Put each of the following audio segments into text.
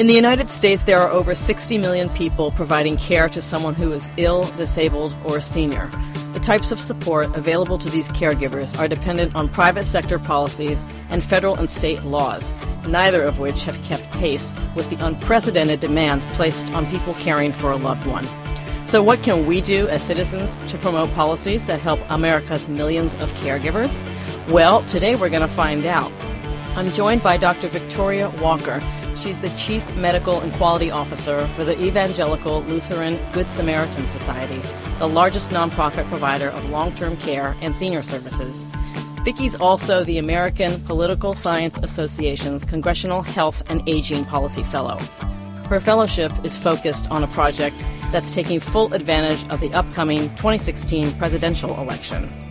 In the United States, there are over 60 million people providing care to someone who is ill, disabled, or a senior. The types of support available to these caregivers are dependent on private sector policies and federal and state laws, neither of which have kept pace with the unprecedented demands placed on people caring for a loved one. So, what can we do as citizens to promote policies that help America's millions of caregivers? Well, today we're going to find out. I'm joined by Dr. Victoria Walker. She's the Chief Medical and Quality Officer for the Evangelical Lutheran Good Samaritan Society, the largest nonprofit provider of long term care and senior services. Vicki's also the American Political Science Association's Congressional Health and Aging Policy Fellow. Her fellowship is focused on a project that's taking full advantage of the upcoming 2016 presidential election.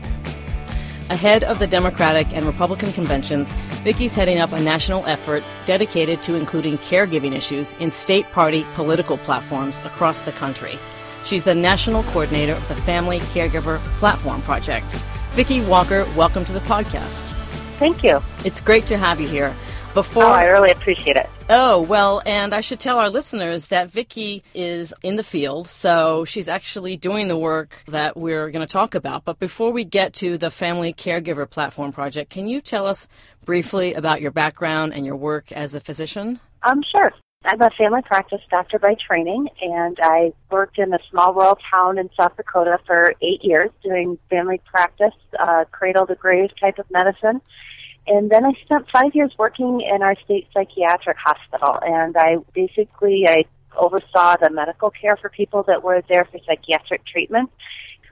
Ahead of the Democratic and Republican conventions, Vicki's heading up a national effort dedicated to including caregiving issues in state party political platforms across the country. She's the national coordinator of the Family Caregiver Platform Project. Vicki Walker, welcome to the podcast. Thank you. It's great to have you here. Before oh, I really appreciate it. Oh, well, and I should tell our listeners that Vicki is in the field, so she's actually doing the work that we're going to talk about. But before we get to the Family Caregiver Platform Project, can you tell us briefly about your background and your work as a physician? Um, sure. I'm a family practice doctor by training, and I worked in a small rural town in South Dakota for eight years doing family practice, uh, cradle to grave type of medicine and then I spent five years working in our state psychiatric hospital, and I basically I oversaw the medical care for people that were there for psychiatric treatment,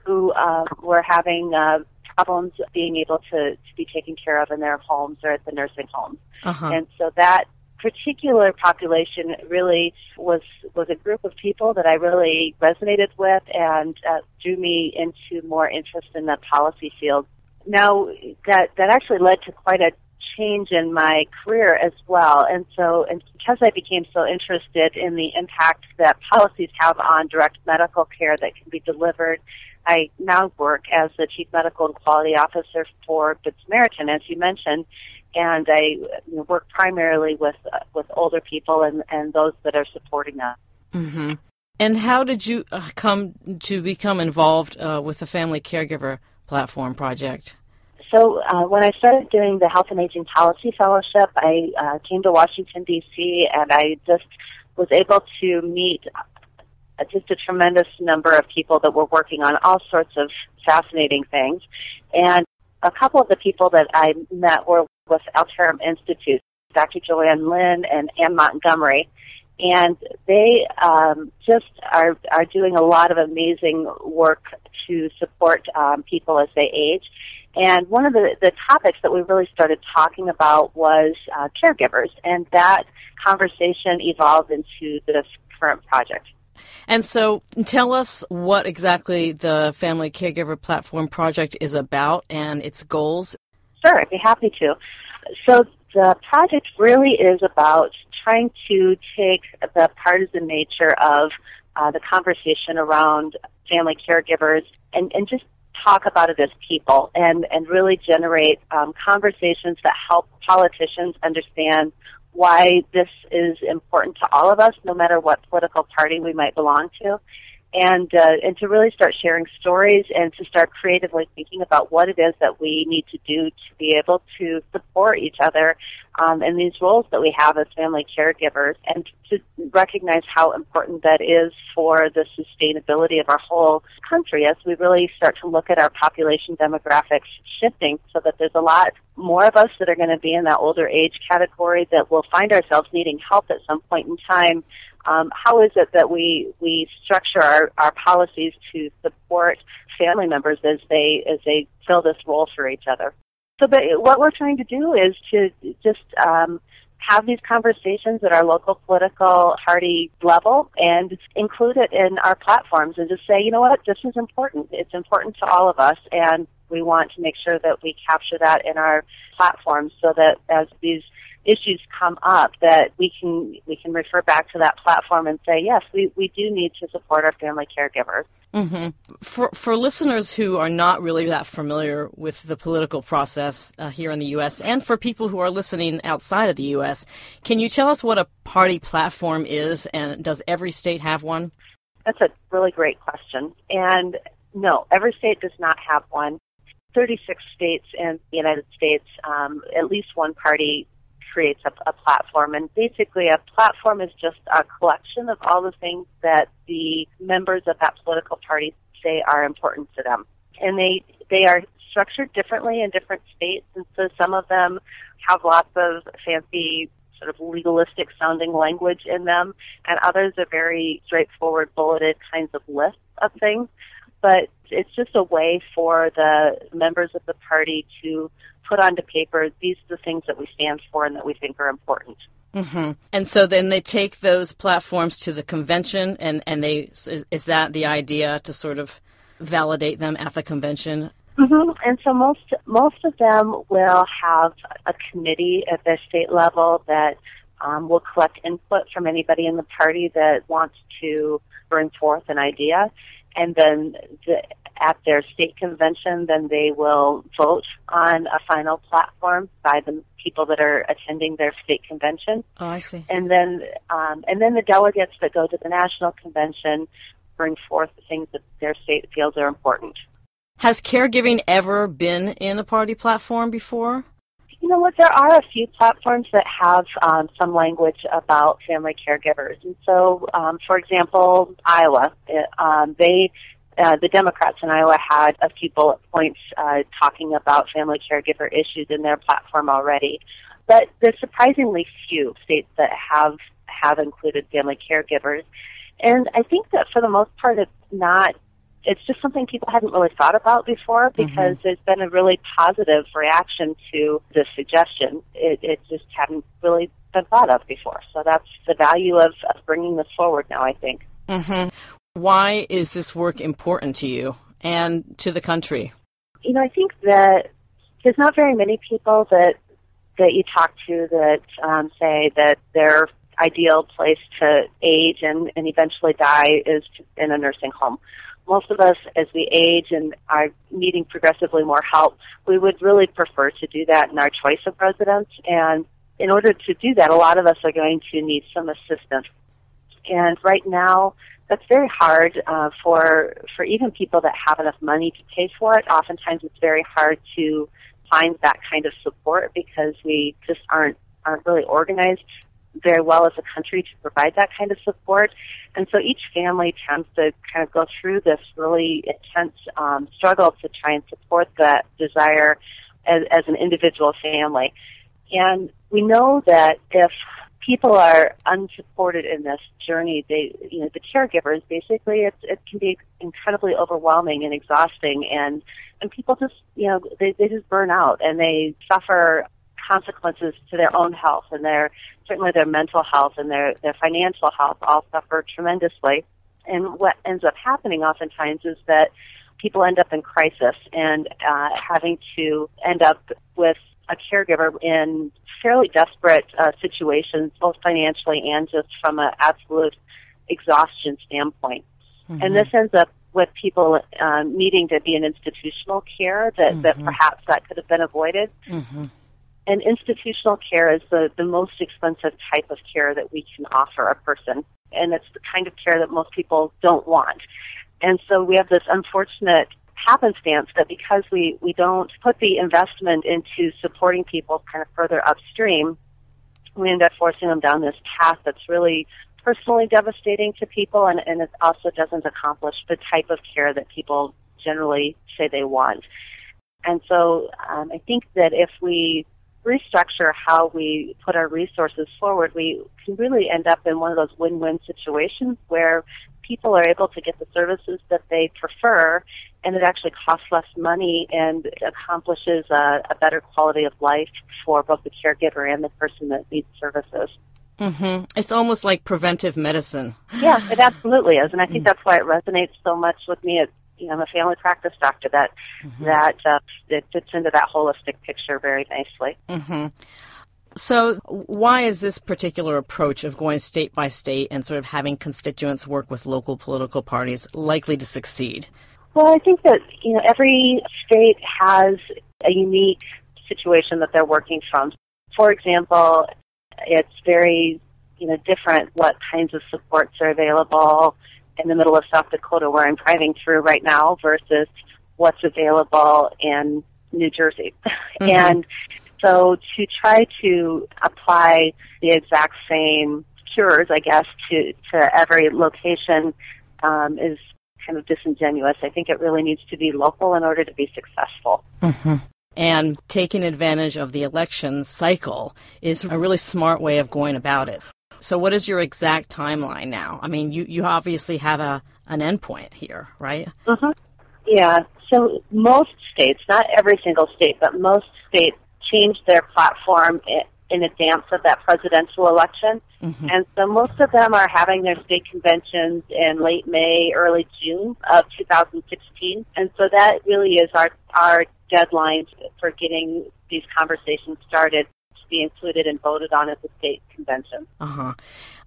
who uh, were having uh, problems being able to, to be taken care of in their homes or at the nursing homes, uh-huh. and so that particular population really was was a group of people that I really resonated with and uh, drew me into more interest in the policy field now that that actually led to quite a change in my career as well. And so, and because I became so interested in the impact that policies have on direct medical care that can be delivered, I now work as the Chief Medical and Quality Officer for Good Samaritan, as you mentioned, and I work primarily with uh, with older people and and those that are supporting them. Mm-hmm. And how did you uh, come to become involved uh, with the Family Caregiver Platform Project? so uh, when I started doing the Health and Aging Policy Fellowship, I uh, came to Washington D.C. and I just was able to meet uh, just a tremendous number of people that were working on all sorts of fascinating things. And a couple of the people that I met were with Altarum Institute, Dr. Joanne Lynn and Anne Montgomery. And they um, just are, are doing a lot of amazing work to support um, people as they age. And one of the, the topics that we really started talking about was uh, caregivers, and that conversation evolved into this current project. And so, tell us what exactly the Family Caregiver Platform Project is about and its goals. Sure, I'd be happy to. So, the project really is about trying to take the partisan nature of uh, the conversation around family caregivers and, and just talk about it as people and, and really generate um, conversations that help politicians understand why this is important to all of us, no matter what political party we might belong to. And uh, and to really start sharing stories and to start creatively thinking about what it is that we need to do to be able to support each other um, in these roles that we have as family caregivers, and to recognize how important that is for the sustainability of our whole country as we really start to look at our population demographics shifting, so that there's a lot more of us that are going to be in that older age category that will find ourselves needing help at some point in time um, how is it that we we structure our, our policies to support family members as they as they fill this role for each other? So, but what we're trying to do is to just um, have these conversations at our local political party level and include it in our platforms and just say, you know what, this is important. It's important to all of us, and we want to make sure that we capture that in our platforms so that as these issues come up that we can we can refer back to that platform and say yes we, we do need to support our family caregivers mm-hmm. for for listeners who are not really that familiar with the political process uh, here in the U.S. and for people who are listening outside of the U.S. can you tell us what a party platform is and does every state have one that's a really great question and no every state does not have one 36 states in the United States, um, at least one party creates a, a platform. And basically, a platform is just a collection of all the things that the members of that political party say are important to them. And they they are structured differently in different states, and so some of them have lots of fancy sort of legalistic sounding language in them, and others are very straightforward, bulleted kinds of lists of things. But it's just a way for the members of the party to put onto paper these are the things that we stand for and that we think are important. Mm-hmm. And so then they take those platforms to the convention, and and they is, is that the idea to sort of validate them at the convention? Mm-hmm. And so most most of them will have a committee at the state level that um, will collect input from anybody in the party that wants to bring forth an idea, and then the, at their state convention, then they will vote on a final platform by the people that are attending their state convention. Oh, I see. And then, um, and then the delegates that go to the national convention bring forth the things that their state feels are important. Has caregiving ever been in a party platform before? You know what? There are a few platforms that have um, some language about family caregivers, and so, um, for example, Iowa, um, they uh, the Democrats in Iowa had a few bullet points uh, talking about family caregiver issues in their platform already, but there's surprisingly few states that have have included family caregivers, and I think that for the most part, it's not. It's just something people hadn't really thought about before mm-hmm. because mm-hmm. there's been a really positive reaction to the suggestion. It, it just hadn't really been thought of before. So that's the value of, of bringing this forward now, I think. Mm-hmm. Why is this work important to you and to the country? You know, I think that there's not very many people that that you talk to that um, say that their ideal place to age and, and eventually die is in a nursing home. Most of us, as we age and are needing progressively more help, we would really prefer to do that in our choice of residence. And in order to do that, a lot of us are going to need some assistance. And right now, that's very hard uh, for for even people that have enough money to pay for it. Oftentimes, it's very hard to find that kind of support because we just aren't aren't really organized very well as a country to provide that kind of support. And so each family tends to kind of go through this really intense um, struggle to try and support that desire as, as an individual family. And we know that if people are unsupported in this journey, they, you know, the caregivers, basically, it, it can be incredibly overwhelming and exhausting, and and people just, you know, they they just burn out and they suffer consequences to their own health and their certainly their mental health and their their financial health all suffer tremendously. And what ends up happening oftentimes is that people end up in crisis and uh, having to end up with a caregiver in fairly desperate uh, situations, both financially and just from an absolute exhaustion standpoint. Mm-hmm. And this ends up with people um, needing to be in institutional care that, mm-hmm. that perhaps that could have been avoided. Mm-hmm. And institutional care is the, the most expensive type of care that we can offer a person. And it's the kind of care that most people don't want. And so we have this unfortunate happenstance that because we, we don't put the investment into supporting people kind of further upstream, we end up forcing them down this path that's really personally devastating to people and, and it also doesn't accomplish the type of care that people generally say they want. And so um, I think that if we restructure how we put our resources forward, we can really end up in one of those win-win situations where people are able to get the services that they prefer and it actually costs less money and accomplishes a, a better quality of life for both the caregiver and the person that needs services. Mm-hmm. It's almost like preventive medicine. Yeah, it absolutely is, and I think mm. that's why it resonates so much with me. It, you know, I'm a family practice doctor that mm-hmm. that uh, it fits into that holistic picture very nicely. Mm-hmm. So, why is this particular approach of going state by state and sort of having constituents work with local political parties likely to succeed? Well, I think that you know every state has a unique situation that they're working from. For example, it's very, you know, different what kinds of supports are available in the middle of South Dakota where I'm driving through right now versus what's available in New Jersey. Mm-hmm. and so to try to apply the exact same cures, I guess, to, to every location um, is kind of disingenuous. I think it really needs to be local in order to be successful. Mm-hmm and taking advantage of the election cycle is a really smart way of going about it. So, what is your exact timeline now? I mean, you, you obviously have a an endpoint here, right? Mm-hmm. Yeah. So, most states, not every single state, but most states changed their platform in advance of that presidential election. Mm-hmm. And so most of them are having their state conventions in late May, early June of 2016. And so that really is our, our deadlines for getting these conversations started be included and voted on at the state convention. Uh huh.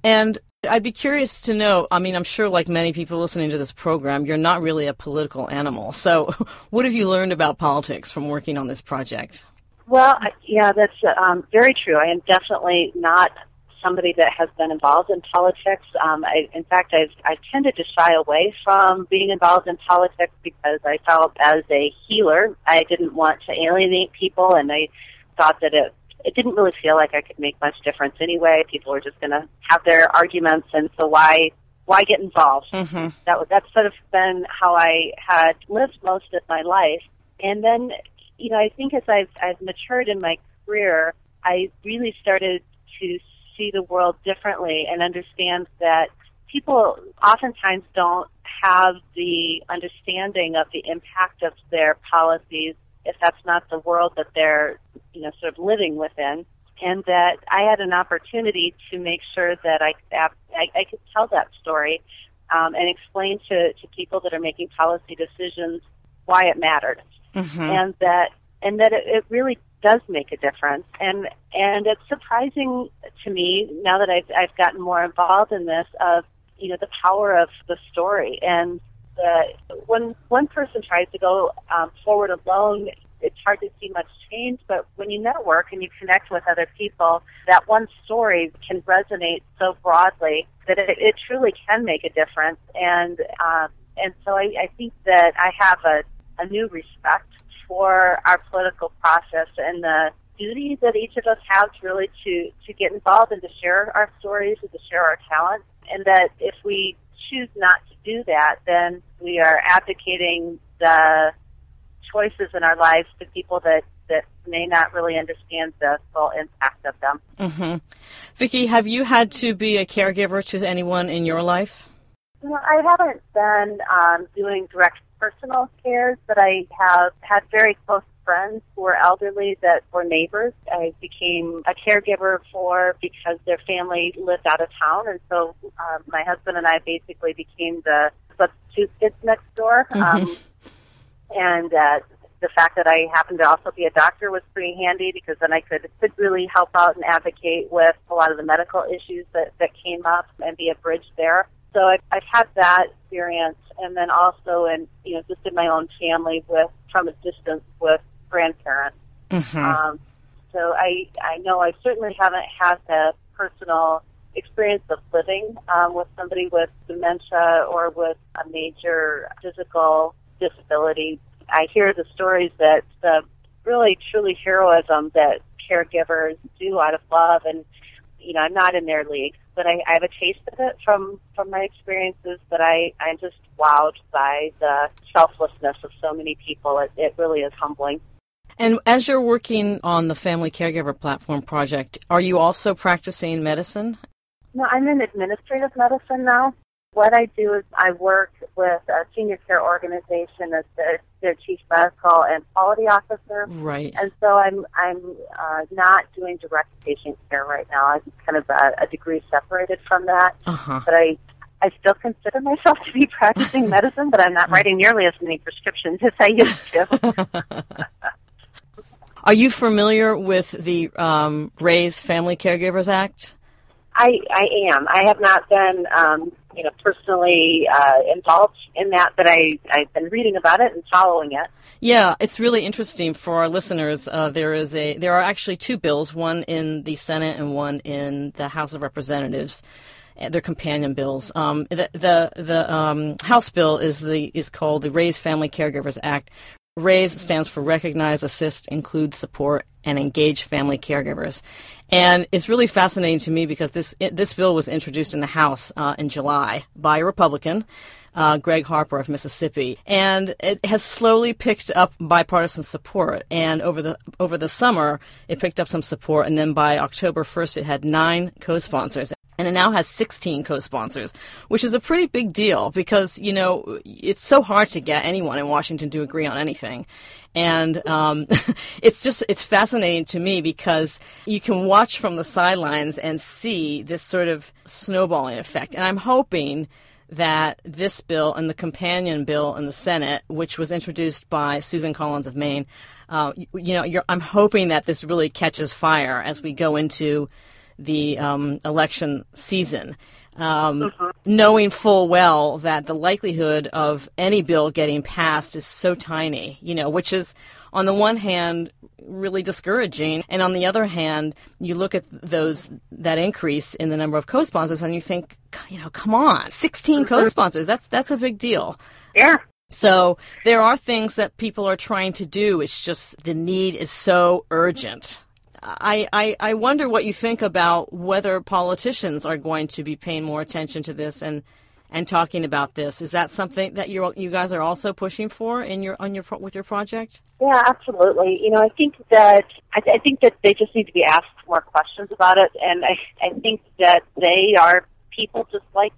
And I'd be curious to know. I mean, I'm sure, like many people listening to this program, you're not really a political animal. So, what have you learned about politics from working on this project? Well, yeah, that's um, very true. I am definitely not somebody that has been involved in politics. Um, I, in fact, I've, I've tended to shy away from being involved in politics because I felt as a healer, I didn't want to alienate people, and I thought that it it didn't really feel like I could make much difference anyway. People were just going to have their arguments, and so why why get involved? Mm-hmm. That was that's sort of been how I had lived most of my life. And then, you know, I think as I've I've matured in my career, I really started to see the world differently and understand that people oftentimes don't have the understanding of the impact of their policies if that's not the world that they're, you know, sort of living within. And that I had an opportunity to make sure that I, I, I could tell that story um, and explain to, to people that are making policy decisions why it mattered. Mm-hmm. And that and that it, it really does make a difference. And and it's surprising to me now that I've I've gotten more involved in this of you know the power of the story and the when one person tries to go um, forward alone. It's hard to see much change, but when you network and you connect with other people, that one story can resonate so broadly that it, it truly can make a difference. And um, and so I, I think that I have a, a new respect for our political process and the duty that each of us has really to, to get involved and to share our stories and to share our talents. And that if we choose not to do that, then we are advocating the choices in our lives to people that, that may not really understand the full impact of them. Mm-hmm. Vicki, have you had to be a caregiver to anyone in your life? Well, I haven't been um, doing direct personal cares, but I have had very close friends who were elderly that were neighbors. I became a caregiver for because their family lived out of town, and so um, my husband and I basically became the substitute kids next door. Mm-hmm. Um, and uh, the fact that I happened to also be a doctor was pretty handy because then I could could really help out and advocate with a lot of the medical issues that that came up and be a bridge there. So I've, I've had that experience, and then also in you know just in my own family with from a distance with grandparents. Mm-hmm. Um, so I I know I certainly haven't had the personal experience of living um, with somebody with dementia or with a major physical disability. I hear the stories that the really truly heroism that caregivers do out of love and you know, I'm not in their league, but I, I have a taste of it from from my experiences. But I I'm just wowed by the selflessness of so many people. It, it really is humbling. And as you're working on the Family Caregiver Platform project, are you also practicing medicine? No, I'm in administrative medicine now. What I do is I work with a senior care organization as their, their chief medical and quality officer. Right. And so I'm I'm uh, not doing direct patient care right now. I'm kind of a, a degree separated from that. Uh-huh. But I I still consider myself to be practicing medicine, but I'm not writing nearly as many prescriptions as I used to. Are you familiar with the um, Raise Family Caregivers Act? I, I am. I have not been, um, you know, personally uh, involved in that, but I, I've been reading about it and following it. Yeah, it's really interesting for our listeners. Uh, there is a there are actually two bills, one in the Senate and one in the House of Representatives. Uh, they're companion bills. Um, the the, the um, House bill is the is called the Raise Family Caregivers Act. RAISE stands for Recognize, Assist, Include, Support, and Engage Family Caregivers. And it's really fascinating to me because this this bill was introduced in the House uh, in July by a Republican, uh, Greg Harper of Mississippi, and it has slowly picked up bipartisan support. And over the over the summer, it picked up some support, and then by October first, it had nine co-sponsors and it now has 16 co-sponsors, which is a pretty big deal because you know it's so hard to get anyone in Washington to agree on anything, and um, it's just it's fascinating to me because you can watch from the sidelines and see this sort of snowballing effect, and I'm hoping that this bill and the companion bill in the Senate, which was introduced by Susan Collins of Maine, uh, you, you know, I'm hoping that this really catches fire as we go into the um, election season, um, mm-hmm. knowing full well that the likelihood of any bill getting passed is so tiny, you know, which is on the one hand really discouraging, and on the other hand, you look at those that increase in the number of co-sponsors, and you think, you know, come on, 16 mm-hmm. co-sponsors, that's that's a big deal. Yeah. So there are things that people are trying to do. It's just the need is so urgent. I, I, I wonder what you think about whether politicians are going to be paying more attention to this and and talking about this. Is that something that you you guys are also pushing for in your on your with your project? Yeah, absolutely. You know, I think that I, I think that they just need to be asked more questions about it, and I I think that they are people just like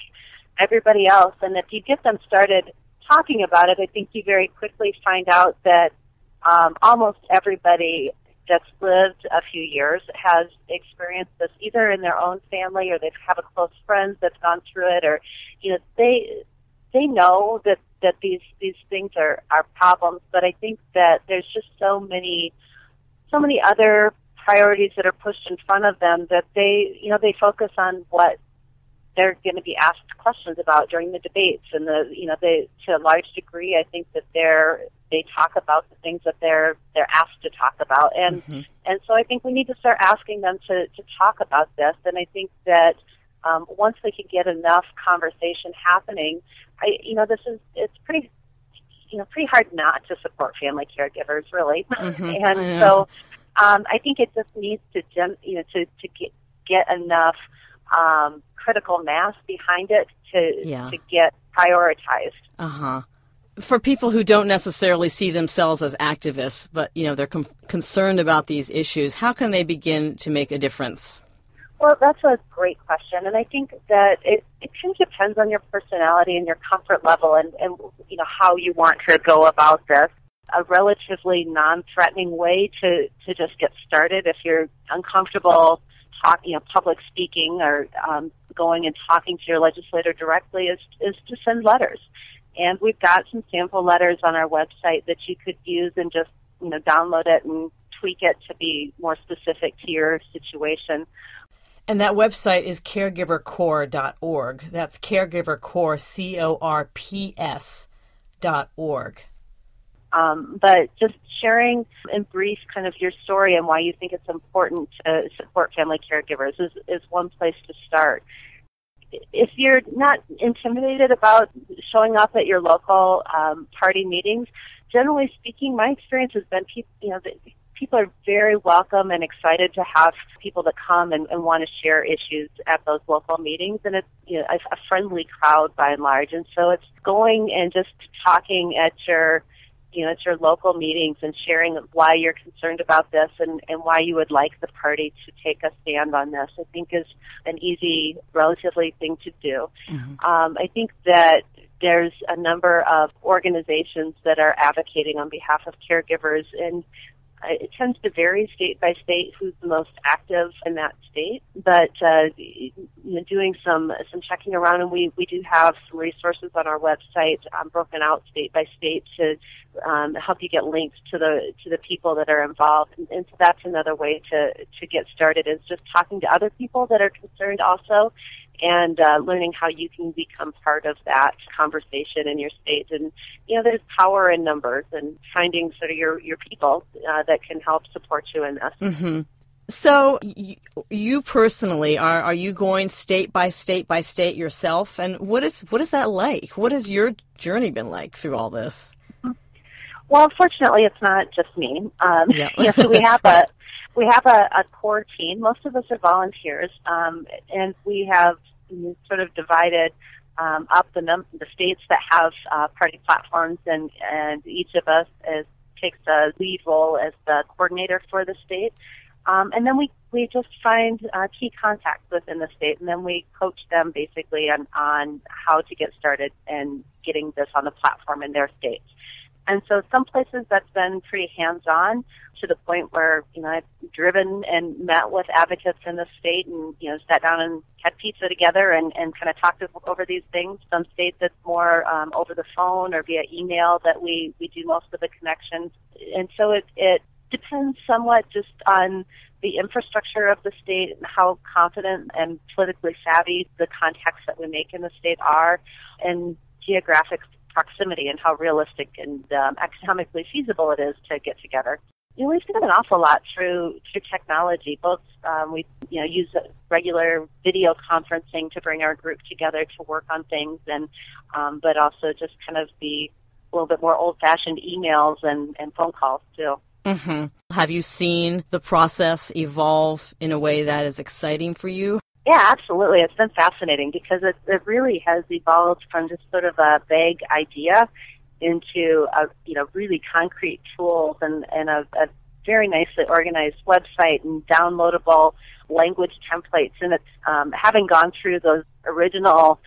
everybody else, and if you get them started talking about it, I think you very quickly find out that um, almost everybody that's lived a few years has experienced this either in their own family or they have a close friend that's gone through it or you know they they know that that these these things are are problems but i think that there's just so many so many other priorities that are pushed in front of them that they you know they focus on what they're going to be asked questions about during the debates and the you know they to a large degree I think that they're they talk about the things that they're they're asked to talk about and mm-hmm. and so I think we need to start asking them to to talk about this and I think that um, once we can get enough conversation happening I you know this is it's pretty you know pretty hard not to support family caregivers really mm-hmm. and so um, I think it just needs to you know to to get get enough um, critical mass behind it to yeah. to get prioritized. Uh huh. For people who don't necessarily see themselves as activists, but you know they're com- concerned about these issues, how can they begin to make a difference? Well, that's a great question, and I think that it, it kind of depends on your personality and your comfort level, and, and you know how you want to go about this. A relatively non-threatening way to to just get started if you're uncomfortable talk, you know, public speaking or um, going and talking to your legislator directly is is to send letters. And we've got some sample letters on our website that you could use and just you know download it and tweak it to be more specific to your situation. And that website is caregivercorps.org. That's caregivercorps, C O R P S dot org. Um, but just sharing in brief kind of your story and why you think it's important to support family caregivers is, is one place to start. If you're not intimidated about showing up at your local um, party meetings, generally speaking, my experience has been people, you know, people are very welcome and excited to have people that come and, and want to share issues at those local meetings. And it's you know, a friendly crowd by and large. And so it's going and just talking at your you know, at your local meetings and sharing why you're concerned about this and, and why you would like the party to take a stand on this, I think is an easy, relatively thing to do. Mm-hmm. Um, I think that there's a number of organizations that are advocating on behalf of caregivers and it tends to vary state by state who's the most active in that state. But uh, you know, doing some some checking around, and we we do have some resources on our website um, broken out state by state to um, help you get links to the to the people that are involved. And, and so that's another way to to get started is just talking to other people that are concerned also and uh, learning how you can become part of that conversation in your state. And you know, there's power in numbers, and finding sort of your your people uh, that can help support you in this. Mm-hmm. So, you personally are are you going state by state by state yourself? And what is what is that like? What has your journey been like through all this? Well, fortunately, it's not just me. Um, yeah. so we have a we have a, a core team. Most of us are volunteers, um, and we have sort of divided um, up the num- the states that have uh, party platforms, and and each of us is, takes a lead role as the coordinator for the state. Um, and then we, we just find uh, key contacts within the state, and then we coach them basically on, on how to get started and getting this on the platform in their states. And so some places that's been pretty hands-on to the point where, you know, I've driven and met with advocates in the state and, you know, sat down and had pizza together and, and kind of talked over these things. Some states it's more um, over the phone or via email that we, we do most of the connections. And so it, it depends somewhat just on the infrastructure of the state and how confident and politically savvy the contacts that we make in the state are and geographic proximity and how realistic and um, economically feasible it is to get together. You know, we've done an awful lot through through technology. Both um, we you know use regular video conferencing to bring our group together to work on things, and um, but also just kind of the a little bit more old fashioned emails and, and phone calls too. Mm-hmm. Have you seen the process evolve in a way that is exciting for you? Yeah, absolutely. It's been fascinating because it, it really has evolved from just sort of a vague idea into a you know really concrete tools and, and a, a very nicely organized website and downloadable language templates. And it's um, having gone through those original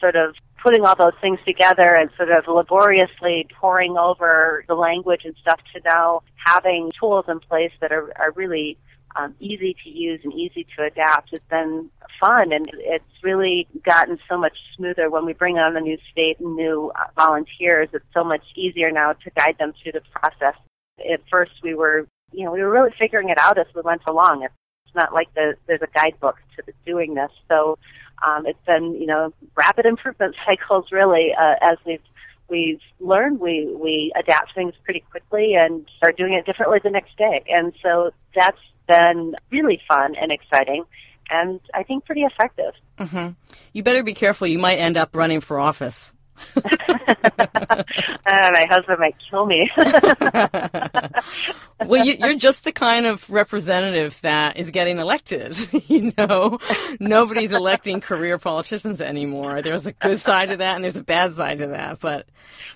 sort of putting all those things together and sort of laboriously pouring over the language and stuff to now having tools in place that are, are really um, easy to use and easy to adapt has been fun, and it's really gotten so much smoother when we bring on a new state and new uh, volunteers. It's so much easier now to guide them through the process. At first, we were, you know, we were really figuring it out as we went along. It's not like the, there's a guidebook to the, doing this, so um, it's been, you know, rapid improvement cycles really uh, as we've we've learned we we adapt things pretty quickly and start doing it differently the next day and so that's been really fun and exciting and I think pretty effective. Mm-hmm. You better be careful. You might end up running for office. Uh, my husband might kill me. well, you, are just the kind of representative that is getting elected. you know, nobody's electing career politicians anymore. There's a good side to that, and there's a bad side to that. But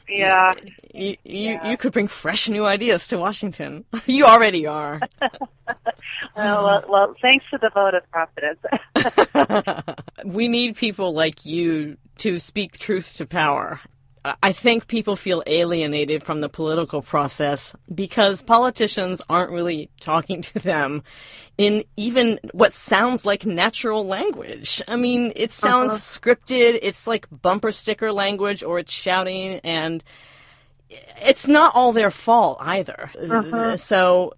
yeah, you you, yeah. you could bring fresh new ideas to Washington. you already are. well, well, well, thanks for the vote of confidence. we need people like you to speak truth to power. I think people feel alienated from the political process because politicians aren't really talking to them in even what sounds like natural language. I mean, it sounds uh-huh. scripted, it's like bumper sticker language or it's shouting, and it's not all their fault either. Uh-huh. So,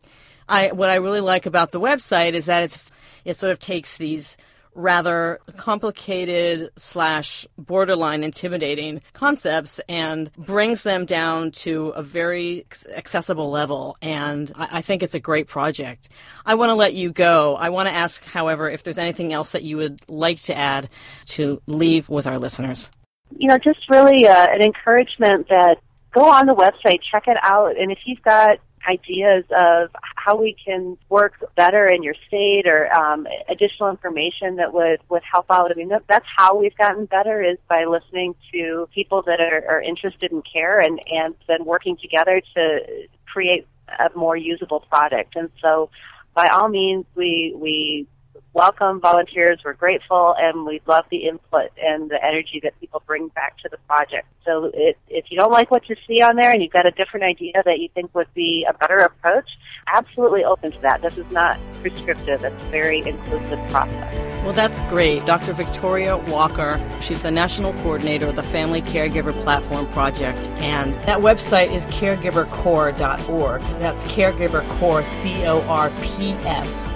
I what I really like about the website is that it's it sort of takes these rather complicated slash borderline intimidating concepts and brings them down to a very accessible level. And I, I think it's a great project. I want to let you go. I want to ask, however, if there's anything else that you would like to add to leave with our listeners. You know, just really uh, an encouragement that go on the website, check it out, and if you've got ideas of how we can work better in your state or um, additional information that would, would help out. I mean, that, that's how we've gotten better is by listening to people that are, are interested in care and, and then working together to create a more usable product. And so by all means, we, we welcome volunteers. We're grateful, and we love the input and the energy that people bring back to the project. So it, if you don't like what you see on there and you've got a different idea that you think would be a better approach, absolutely open to that. This is not prescriptive. It's a very inclusive process. Well, that's great. Dr. Victoria Walker, she's the National Coordinator of the Family Caregiver Platform Project, and that website is caregivercorps.org. That's caregivercorps, C-O-R-P-S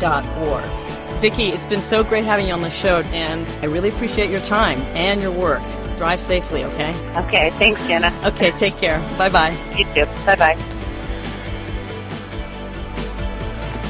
dot org. Vicki, it's been so great having you on the show, and I really appreciate your time and your work. Drive safely, okay? Okay, thanks, Jenna. Okay, take care. Bye bye. You too. Bye bye.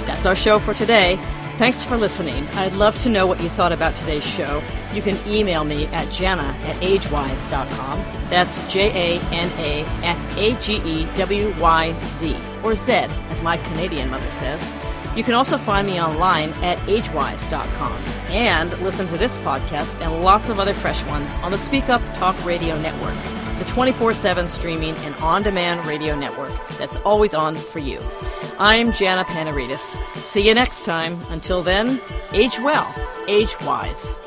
That's our show for today. Thanks for listening. I'd love to know what you thought about today's show. You can email me at jana at agewyz.com. That's J A N A at A G E W Y Z, or Z, as my Canadian mother says. You can also find me online at agewyz.com and listen to this podcast and lots of other fresh ones on the Speak Up Talk Radio Network, the 24 7 streaming and on demand radio network that's always on for you. I'm Jana Panarites. See you next time. Until then, age well, age wise.